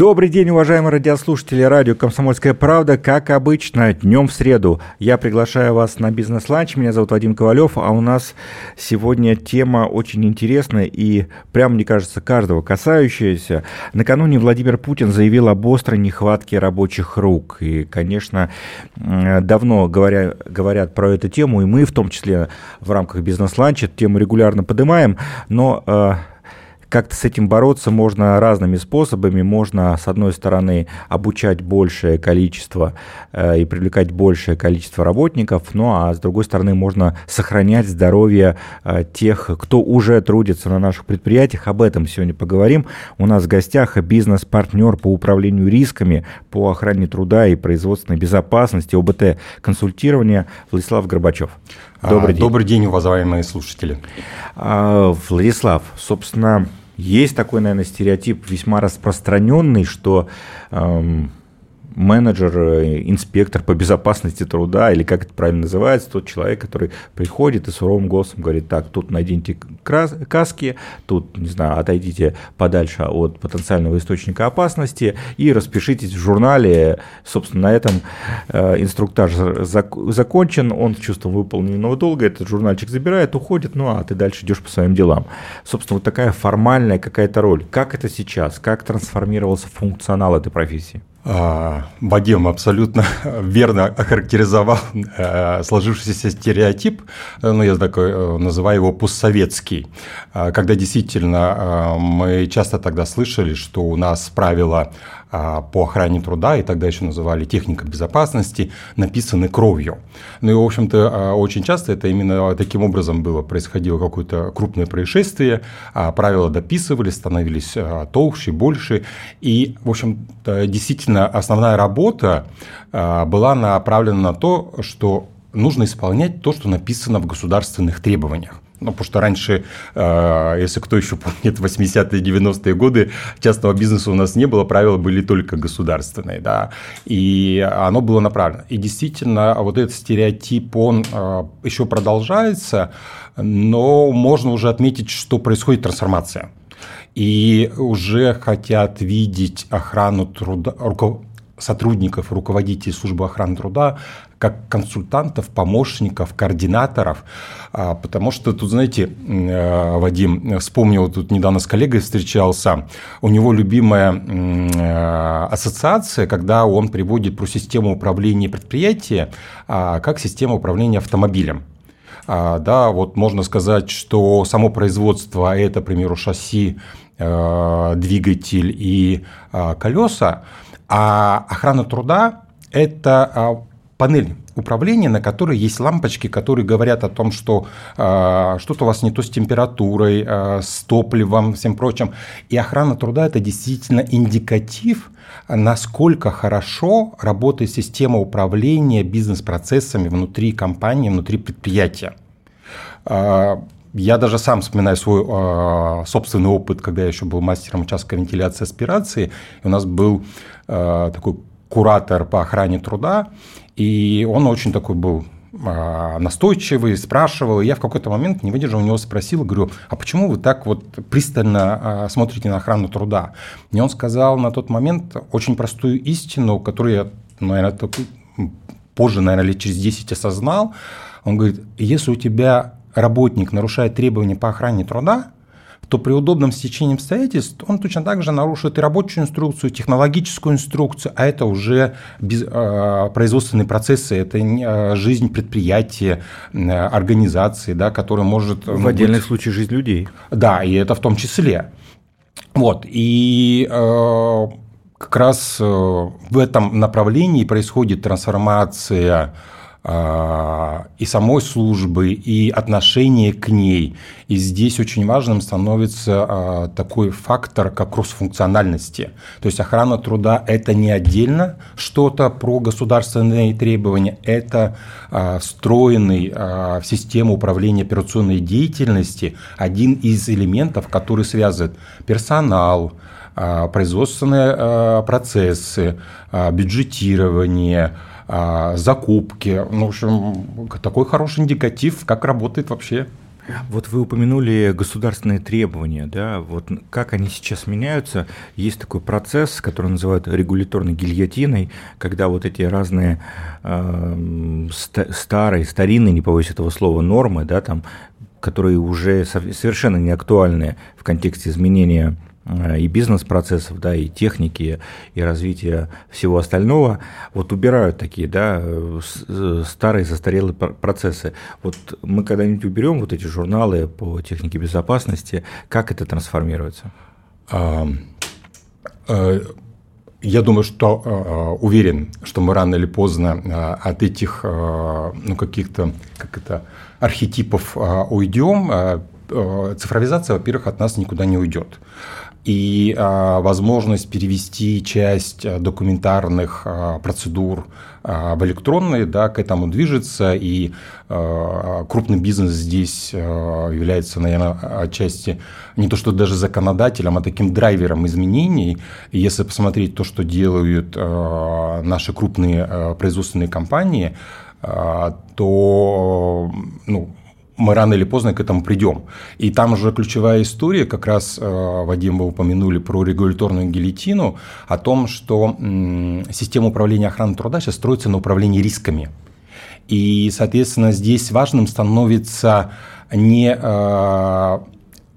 Добрый день, уважаемые радиослушатели радио «Комсомольская правда». Как обычно, днем в среду я приглашаю вас на бизнес-ланч. Меня зовут Вадим Ковалев, а у нас сегодня тема очень интересная и, прямо мне кажется, каждого касающаяся. Накануне Владимир Путин заявил об острой нехватке рабочих рук. И, конечно, давно говоря, говорят про эту тему, и мы в том числе в рамках бизнес-ланча тему регулярно поднимаем, но э, как-то с этим бороться можно разными способами. Можно, с одной стороны, обучать большее количество э, и привлекать большее количество работников, ну а с другой стороны, можно сохранять здоровье э, тех, кто уже трудится на наших предприятиях. Об этом сегодня поговорим. У нас в гостях бизнес-партнер по управлению рисками, по охране труда и производственной безопасности, ОБТ консультирования Владислав Горбачев. Добрый а, день. Добрый день, уважаемые слушатели. А, Владислав, собственно, есть такой, наверное, стереотип весьма распространенный, что эм, менеджер, э, инспектор по безопасности труда, или как это правильно называется, тот человек, который приходит и суровым голосом говорит, так, тут наденьте каски, тут, не знаю, отойдите подальше от потенциального источника опасности и распишитесь в журнале. Собственно, на этом э, инструктаж зак- закончен, он с чувством выполненного долга этот журнальчик забирает, уходит, ну а ты дальше идешь по своим делам. Собственно, вот такая формальная какая-то роль. Как это сейчас? Как трансформировался функционал этой профессии? А, Вадим абсолютно верно охарактеризовал э, сложившийся стереотип, ну, я такой э, называю его постсоветский, а, когда действительно э, мы часто тогда слышали, что у нас правила по охране труда, и тогда еще называли техника безопасности, написаны кровью. Ну и, в общем-то, а, очень часто это именно таким образом было. Происходило какое-то крупное происшествие, а, правила дописывались, становились толще, больше. И, в общем-то, действительно, основная работа была направлена на то, что нужно исполнять то, что написано в государственных требованиях. Ну, потому что раньше, э, если кто еще помнит, 80-е, 90-е годы частного бизнеса у нас не было, правила были только государственные, да, и оно было направлено. И действительно, вот этот стереотип, он э, еще продолжается, но можно уже отметить, что происходит трансформация. И уже хотят видеть охрану труда, сотрудников, руководителей службы охраны труда как консультантов, помощников, координаторов, а, потому что тут, знаете, э, Вадим, вспомнил, тут недавно с коллегой встречался, у него любимая э, ассоциация, когда он приводит про систему управления предприятия а, как систему управления автомобилем. А, да, вот можно сказать, что само производство – это, к примеру, шасси, э, двигатель и колеса, а охрана труда – это панель управления, на которой есть лампочки, которые говорят о том, что э, что-то у вас не то с температурой, э, с топливом, всем прочим. И охрана труда – это действительно индикатив, насколько хорошо работает система управления бизнес-процессами внутри компании, внутри предприятия. Э, я даже сам вспоминаю свой э, собственный опыт, когда я еще был мастером участка вентиляции аспирации. И у нас был э, такой куратор по охране труда, и он очень такой был а, настойчивый, спрашивал. И я в какой-то момент, не выдержал, у него спросил, говорю, а почему вы так вот пристально а, смотрите на охрану труда? И он сказал на тот момент очень простую истину, которую я, наверное, позже, наверное, лет через 10 осознал. Он говорит, если у тебя работник нарушает требования по охране труда, то при удобном стечении обстоятельств он точно так же нарушит и рабочую инструкцию, технологическую инструкцию, а это уже без, э, производственные процессы, это э, жизнь предприятия, э, организации, да, которая может... В отдельных случаях жизнь людей. Да, и это в том числе. Вот, и э, как раз э, в этом направлении происходит трансформация и самой службы, и отношение к ней. И здесь очень важным становится а, такой фактор, как кроссфункциональности. То есть охрана труда – это не отдельно что-то про государственные требования, это а, встроенный в систему управления операционной деятельности один из элементов, который связывает персонал, производственные процессы, бюджетирование – а, закупки. Ну, в общем, такой хороший индикатив, как работает вообще Вот вы упомянули государственные требования, да, вот как они сейчас меняются. Есть такой процесс, который называют регуляторной гильотиной, когда вот эти разные э, старые, старинные, не побоюсь этого слова, нормы, да, там, которые уже совершенно не актуальны в контексте изменения и бизнес-процессов, да, и техники, и развития всего остального, вот убирают такие, да, э, э, старые застарелые процессы. Вот мы когда-нибудь уберем вот эти журналы по технике безопасности, как это трансформируется? Я думаю, что уверен, что мы рано или поздно от этих ну, каких-то как это, архетипов уйдем. Цифровизация, во-первых, от нас никуда не уйдет и а, возможность перевести часть а, документарных а, процедур а, в электронные, да, к этому движется, и а, крупный бизнес здесь а, является, наверное, отчасти не то что даже законодателем, а таким драйвером изменений. И если посмотреть то, что делают а, наши крупные а, производственные компании, а, то ну, мы рано или поздно к этому придем. И там же ключевая история, как раз, э, Вадим, вы упомянули про регуляторную гильотину, о том, что система управления охраной труда сейчас строится на управлении рисками. И, соответственно, здесь важным становится не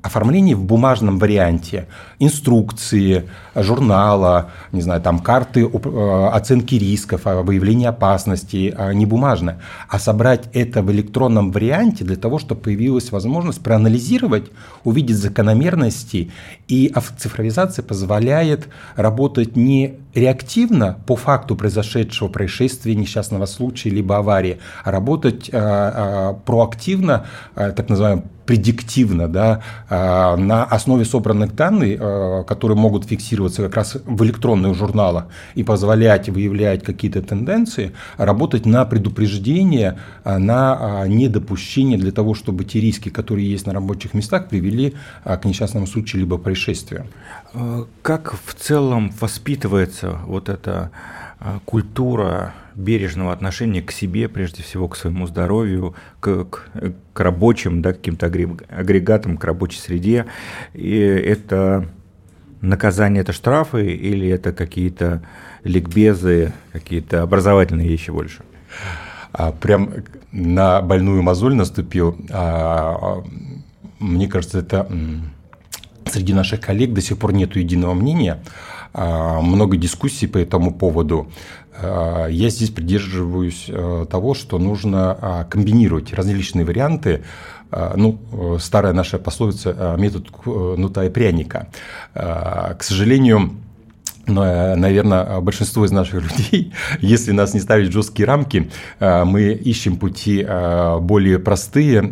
оформление в бумажном варианте, инструкции, журнала, не знаю, там карты э, оценки рисков, а, выявления опасностей, а, не бумажное, а собрать это в электронном варианте для того, чтобы появилась возможность проанализировать, увидеть закономерности, и цифровизация позволяет работать не реактивно по факту произошедшего происшествия, несчастного случая, либо аварии, а работать а, проактивно, так называемым предиктивно, да, на основе собранных данных, которые могут фиксироваться как раз в электронных журналах и позволять выявлять какие-то тенденции, работать на предупреждение, на недопущение для того, чтобы те риски, которые есть на рабочих местах, привели к несчастному случаю либо происшествию. Как в целом воспитывается вот эта культура бережного отношения к себе, прежде всего к своему здоровью, к, к, к рабочим, да, каким-то агрегатам, к рабочей среде. И это наказание это штрафы или это какие-то ликбезы, какие-то образовательные вещи больше? А, прям на больную мозоль наступил. А, а мне кажется, это среди наших коллег до сих пор нет единого мнения. А, много дискуссий по этому поводу. А, я здесь придерживаюсь э, того, что нужно а, комбинировать различные варианты. Ну, старая наша пословица «метод нута и пряника». К сожалению, но, наверное, большинство из наших людей, если нас не ставить жесткие рамки, мы ищем пути более простые,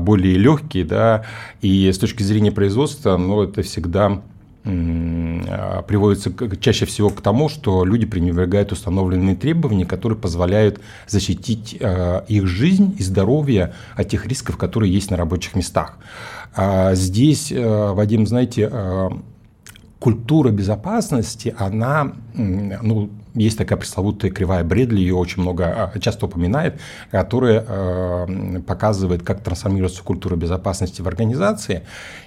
более легкие, да, и с точки зрения производства, ну, это всегда приводится чаще всего к тому, что люди пренебрегают установленные требования, которые позволяют защитить а, их жизнь и здоровье от тех рисков, которые есть на рабочих местах. А здесь, Вадим, знаете, культура безопасности, она, ну, есть такая пресловутая кривая Бредли, ее очень много часто упоминает, которая показывает, как трансформируется культура безопасности в организации.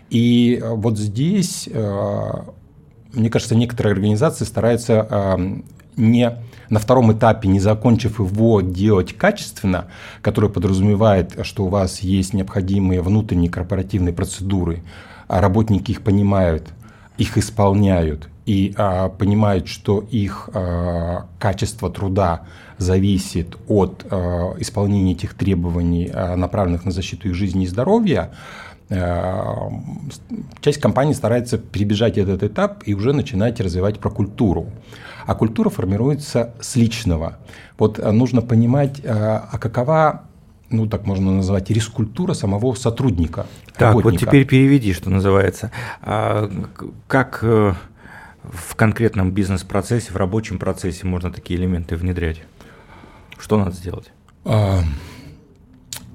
И э, вот здесь, э, мне кажется, некоторые организации стараются э, не на втором этапе, не закончив его, делать качественно, которое подразумевает, что у вас есть необходимые внутренние корпоративные процедуры, а работники их понимают, их исполняют и а, понимают, что их а, качество труда зависит от а, исполнения этих требований, а, направленных на защиту их жизни и здоровья, Э, часть компаний старается перебежать этот этап и уже начинать развивать про культуру. А культура формируется с личного. Вот э, нужно понимать, э, а какова ну, так можно назвать, риск-культура самого сотрудника. Так, работника. вот теперь переведи, что называется. А, как в конкретном бизнес-процессе, в рабочем процессе можно такие элементы внедрять? Что надо сделать? А,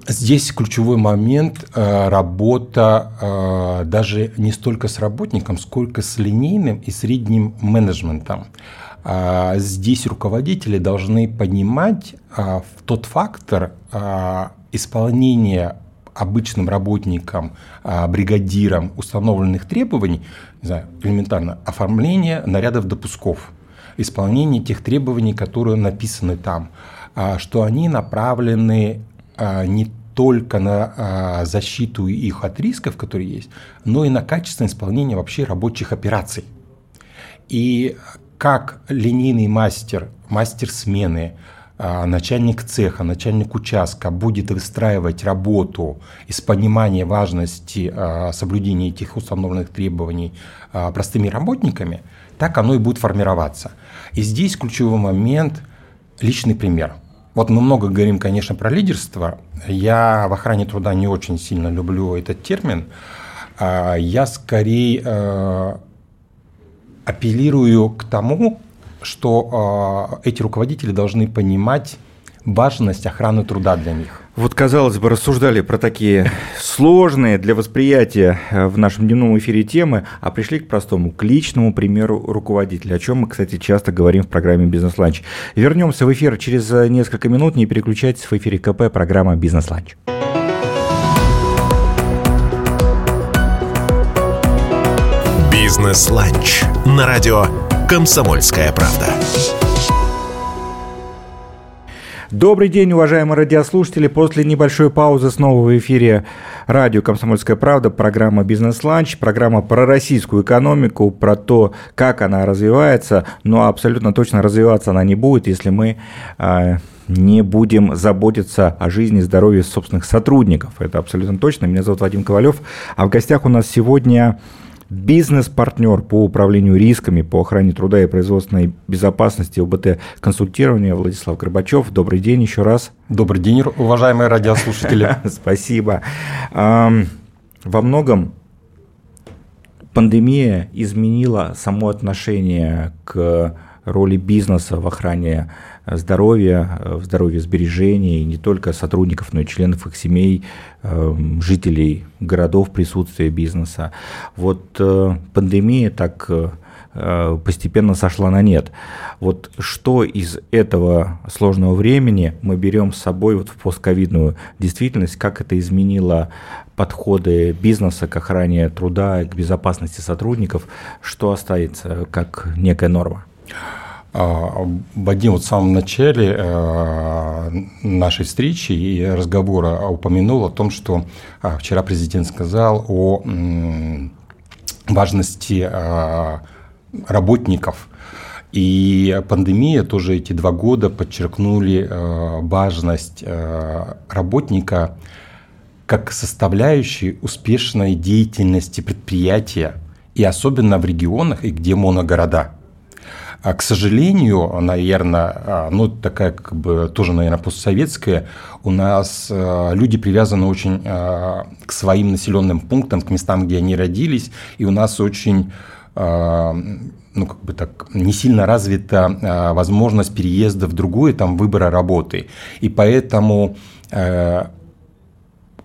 Здесь ключевой момент э, – работа э, даже не столько с работником, сколько с линейным и средним менеджментом. А, здесь руководители должны понимать а, тот фактор а, исполнения обычным работникам, бригадирам установленных требований, не знаю, элементарно, оформление нарядов допусков, исполнение тех требований, которые написаны там, что они направлены не только на защиту их от рисков, которые есть, но и на качественное исполнение вообще рабочих операций. И как линейный мастер, мастер смены, а, начальник цеха, начальник участка будет выстраивать работу из понимания важности а, соблюдения этих установленных требований а, простыми работниками, так оно и будет формироваться. И здесь ключевой момент – личный пример. Вот мы много говорим, конечно, про лидерство. Я в охране труда не очень сильно люблю этот термин. Я скорее апеллирую к тому, что э, эти руководители должны понимать важность охраны труда для них. Вот, казалось бы, рассуждали про такие сложные для восприятия э, в нашем дневном эфире темы, а пришли к простому, к личному примеру руководителя, о чем мы, кстати, часто говорим в программе «Бизнес-ланч». Вернемся в эфир через э, несколько минут, не переключайтесь, в эфире КП, программа «Бизнес-ланч». «Бизнес-ланч» на радио «Комсомольская правда». Добрый день, уважаемые радиослушатели. После небольшой паузы снова в эфире радио «Комсомольская правда», программа «Бизнес-ланч», программа про российскую экономику, про то, как она развивается, но абсолютно точно развиваться она не будет, если мы э, не будем заботиться о жизни и здоровье собственных сотрудников. Это абсолютно точно. Меня зовут Вадим Ковалев, а в гостях у нас сегодня бизнес-партнер по управлению рисками, по охране труда и производственной безопасности ОБТ консультирования Владислав Горбачев. Добрый день еще раз. Добрый день, уважаемые радиослушатели. Спасибо. Во многом пандемия изменила само отношение к роли бизнеса в охране здоровья, в здоровье сбережений, не только сотрудников, но и членов их семей, эм, жителей городов, присутствия бизнеса. Вот э, пандемия так э, постепенно сошла на нет. Вот что из этого сложного времени мы берем с собой вот в постковидную действительность, как это изменило подходы бизнеса к охране труда, к безопасности сотрудников, что останется как некая норма? Вадим вот в самом начале э, нашей встречи и разговора упомянул о том, что а, вчера президент сказал о важности а, работников. И пандемия тоже эти два года подчеркнули важность работника как составляющей успешной деятельности предприятия, и особенно в регионах, и где моногорода – а, к сожалению, наверное, а, ну, такая как бы тоже, наверное, постсоветская, у нас а, люди привязаны очень к своим населенным пунктам, к местам, где они родились, и у нас очень ну, как бы так, не сильно развита возможность переезда в другое, там, выбора работы. И поэтому а,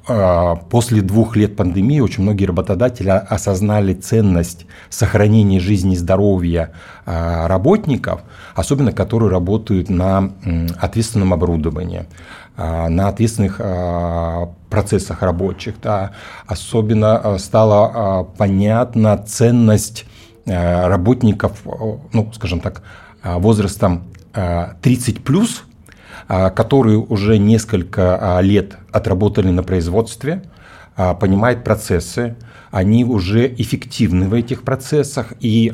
после двух лет пандемии очень многие работодатели осознали ценность сохранения жизни и здоровья а, работников, особенно которые работают на ответственном оборудовании а, на ответственных процессах рабочих. Да. Особенно стала понятна ценность работников, ну, скажем так, возрастом 30 плюс, а, которые уже несколько а, лет отработали на производстве, а, понимают процессы, они уже эффективны в этих процессах, и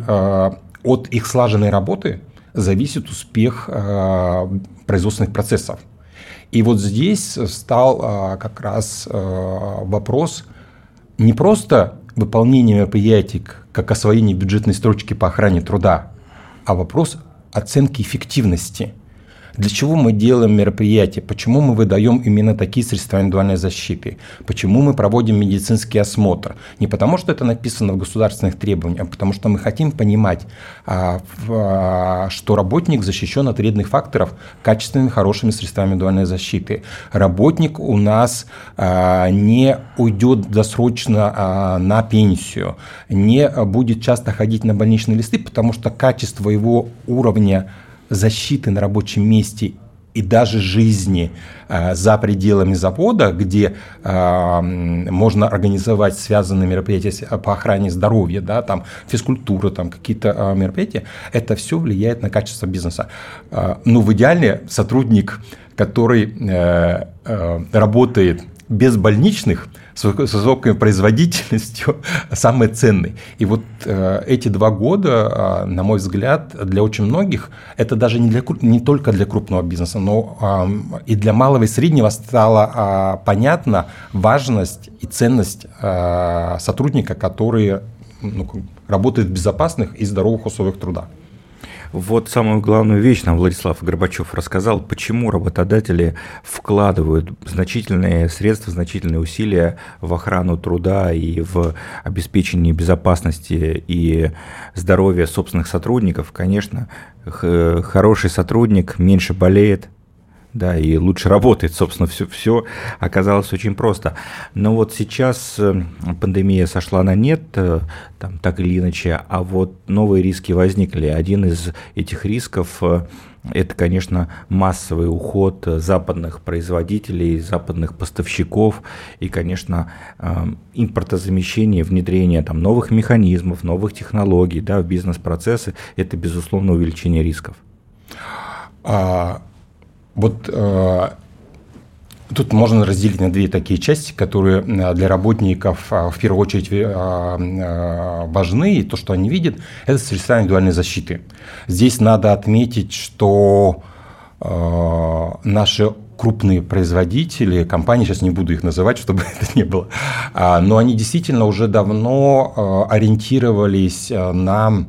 от их слаженной работы зависит успех производственных процессов. И вот здесь стал как раз вопрос не просто выполнения мероприятий, как освоение бюджетной строчки по охране труда, а вопрос оценки эффективности – для чего мы делаем мероприятия? Почему мы выдаем именно такие средства индивидуальной защиты? Почему мы проводим медицинский осмотр? Не потому, что это написано в государственных требованиях, а потому что мы хотим понимать, а, а, что работник защищен от вредных факторов качественными, хорошими средствами индивидуальной защиты. Работник у нас не уйдет досрочно на пенсию, не будет часто ходить на больничные листы, потому что качество его уровня защиты на рабочем месте и даже жизни э, за пределами завода, где э, можно организовать связанные мероприятия по охране здоровья, да, там физкультура, там какие-то э, мероприятия, это все влияет на качество бизнеса. Ну, в идеале сотрудник, который работает без больничных, с высокой производительностью самый ценный. И вот э, эти два года, э, на мой взгляд, для очень многих, это даже не, для, не только для крупного бизнеса, но и для малого и среднего стало э, понятна важность и ценность э, сотрудника, который ну, работает в безопасных и здоровых условиях труда. Вот самую главную вещь нам Владислав Горбачев рассказал, почему работодатели вкладывают значительные средства, значительные усилия в охрану труда и в обеспечение безопасности и здоровья собственных сотрудников. Конечно, хороший сотрудник меньше болеет, да, и лучше работает, собственно, все, все оказалось очень просто. Но вот сейчас э, пандемия сошла на нет, э, там, так или иначе, а вот новые риски возникли. Один из этих рисков э, это, конечно, массовый уход западных производителей, западных поставщиков и, конечно, импортозамещение, внедрение там, новых механизмов, новых технологий да, в бизнес-процессы. Это, безусловно, увеличение рисков. А вот э, Тут можно разделить на две такие части, которые э, для работников э, в первую очередь важны, и то, что они видят, это средства индивидуальной защиты. Здесь надо отметить, что наши крупные производители, компании, сейчас не буду их называть, чтобы это не было, а, но они действительно уже давно ориентировались на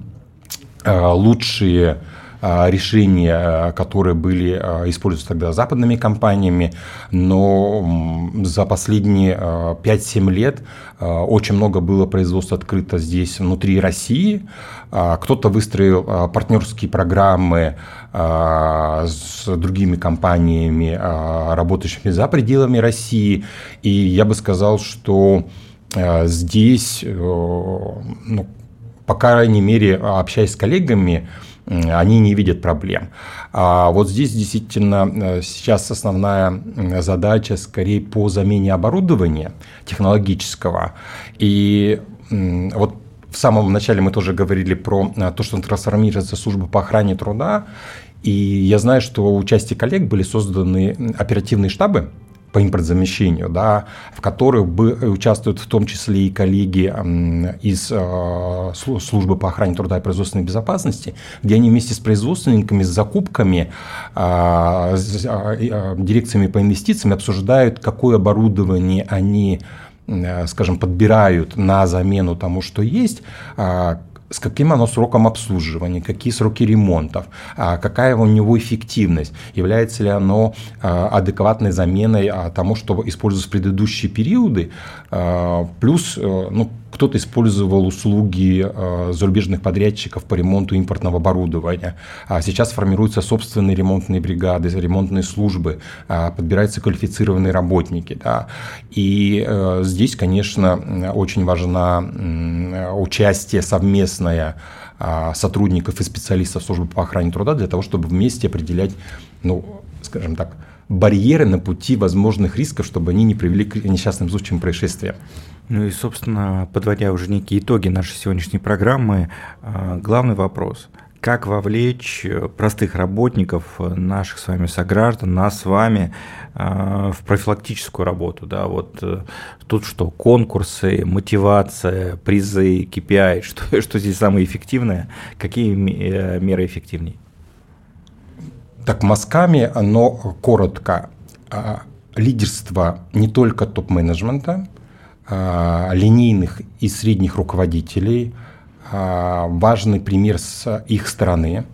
лучшие решения, которые были а, использованы тогда западными компаниями, но за последние 5-7 а, лет очень много было производств открыто здесь, внутри России. Кто-то выстроил партнерские программы с другими компаниями, работающими за пределами России. И я бы сказал, что здесь, ну, по крайней мере, общаясь с коллегами, они не видят проблем. А вот здесь действительно э, сейчас основная задача скорее по замене оборудования технологического. И вот в самом начале мы тоже говорили про э, то, что трансформируется служба по охране труда. И я знаю, что у части коллег были созданы оперативные штабы, по импортзамещению, да, в которых бы участвуют в том числе и коллеги из э, службы по охране труда и производственной безопасности, где они вместе с производственниками, с закупками, а, а, дирекциями по инвестициям обсуждают, какое оборудование они э, скажем, подбирают на замену тому, что есть, а, с каким оно сроком обслуживания, какие сроки ремонтов, а, какая у него эффективность, является ли оно а, адекватной заменой а, тому, что используется в предыдущие периоды, плюс э, ну, кто-то использовал услуги э, зарубежных подрядчиков по ремонту импортного оборудования. А сейчас формируются собственные ремонтные бригады, ремонтные службы, а, подбираются квалифицированные работники. Да. И э, здесь, конечно, очень важна участие совместное а, сотрудников и специалистов службы по охране труда для того, чтобы вместе определять, ну, скажем так, барьеры на пути возможных рисков, чтобы они не привели к несчастным случаям происшествия. Ну и, собственно, подводя уже некие итоги нашей сегодняшней программы, а, главный вопрос – как вовлечь простых работников, наших с вами сограждан, нас с вами а, в профилактическую работу, да, вот э, тут что, конкурсы, мотивация, призы, KPI, что, что здесь самое эффективное, какие э, меры эффективнее? Так, мазками, но коротко. А, лидерство не только топ-менеджмента, линейных и средних руководителей, а, важный пример с их стороны,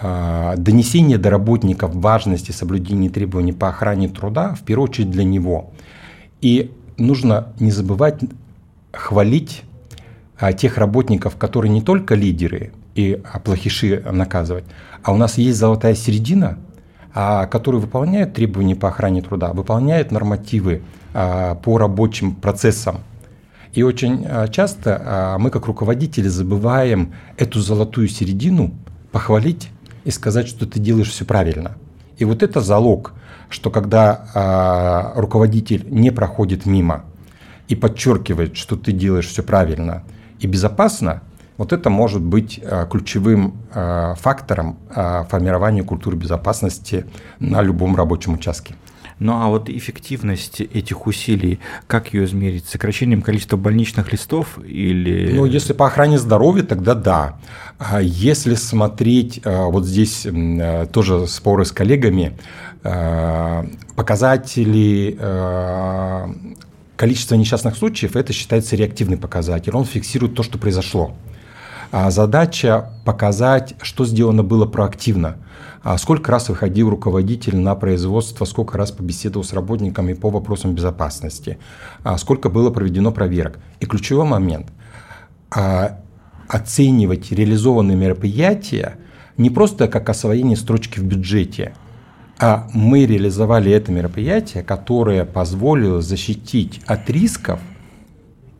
а, донесение до работников важности соблюдения требований по охране труда, в первую очередь для него. И нужно не забывать хвалить тех работников, которые не только лидеры и плохиши наказывать, а у нас есть золотая середина, которые выполняют требования по охране труда, выполняют нормативы а, по рабочим процессам. И очень а, часто а, мы как руководители забываем эту золотую середину похвалить и сказать, что ты делаешь все правильно. И вот это залог, что когда э, руководитель не проходит мимо и подчеркивает, что ты делаешь все правильно и безопасно, вот это может быть э, ключевым э, фактором э, формирования культуры безопасности на любом рабочем участке. Ну а вот эффективность этих усилий, как ее измерить? Сокращением количества больничных листов или... Ну, если по охране здоровья, тогда да. А если смотреть, вот здесь тоже споры с коллегами, показатели количества несчастных случаев, это считается реактивный показатель. Он фиксирует то, что произошло. А задача показать, что сделано было проактивно. А сколько раз выходил руководитель на производство, сколько раз побеседовал с работниками по вопросам безопасности, а сколько было проведено проверок. И ключевой момент – оценивать реализованные мероприятия не просто как освоение строчки в бюджете, а мы реализовали это мероприятие, которое позволило защитить от рисков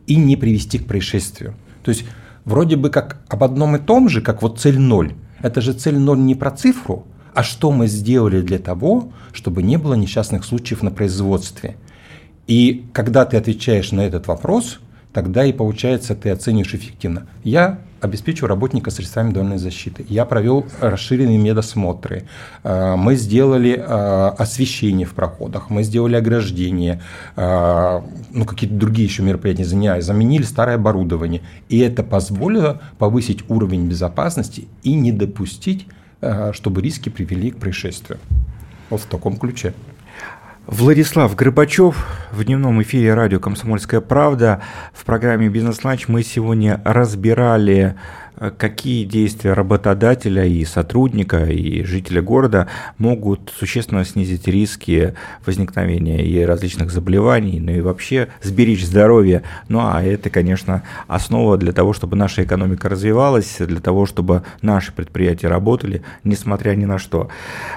и не привести к происшествию. То есть вроде бы как об одном и том же, как вот цель ноль. Это же цель ноль не про цифру, а что мы сделали для того, чтобы не было несчастных случаев на производстве. И когда ты отвечаешь на этот вопрос, тогда и получается ты оценишь эффективно. Я обеспечиваю работника средствами индивидуальной защиты. Я провел расширенные медосмотры. Э, мы сделали э, освещение в проходах, мы сделали ограждение, э, ну какие-то другие еще мероприятия, извиняюсь, заменили старое оборудование. И это позволило повысить уровень безопасности и не допустить, чтобы риски привели к происшествию. Вот в таком ключе. Владислав Горбачев в дневном эфире радио «Комсомольская правда». В программе «Бизнес-ланч» мы сегодня разбирали какие действия работодателя и сотрудника, и жителя города могут существенно снизить риски возникновения и различных заболеваний, ну и вообще сберечь здоровье. Ну а это, конечно, основа для того, чтобы наша экономика развивалась, для того, чтобы наши предприятия работали, несмотря ни на что.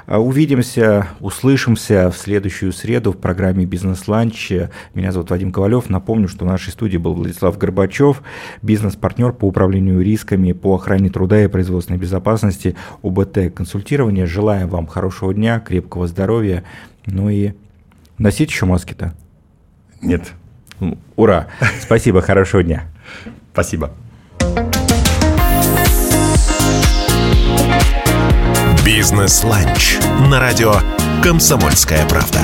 Э, увидимся, услышимся в следующую среду в программе «Бизнес-ланч». Меня зовут Вадим Ковалев. Напомню, что в нашей студии был Владислав Горбачев, бизнес-партнер по управлению рисками по охране труда и производственной безопасности УБТ консультирование. Желаем вам хорошего дня, крепкого здоровья. Ну и носить еще маски-то? Нет. Ура! Спасибо, хорошего дня. Спасибо. Бизнес-ланч на радио «Комсомольская правда».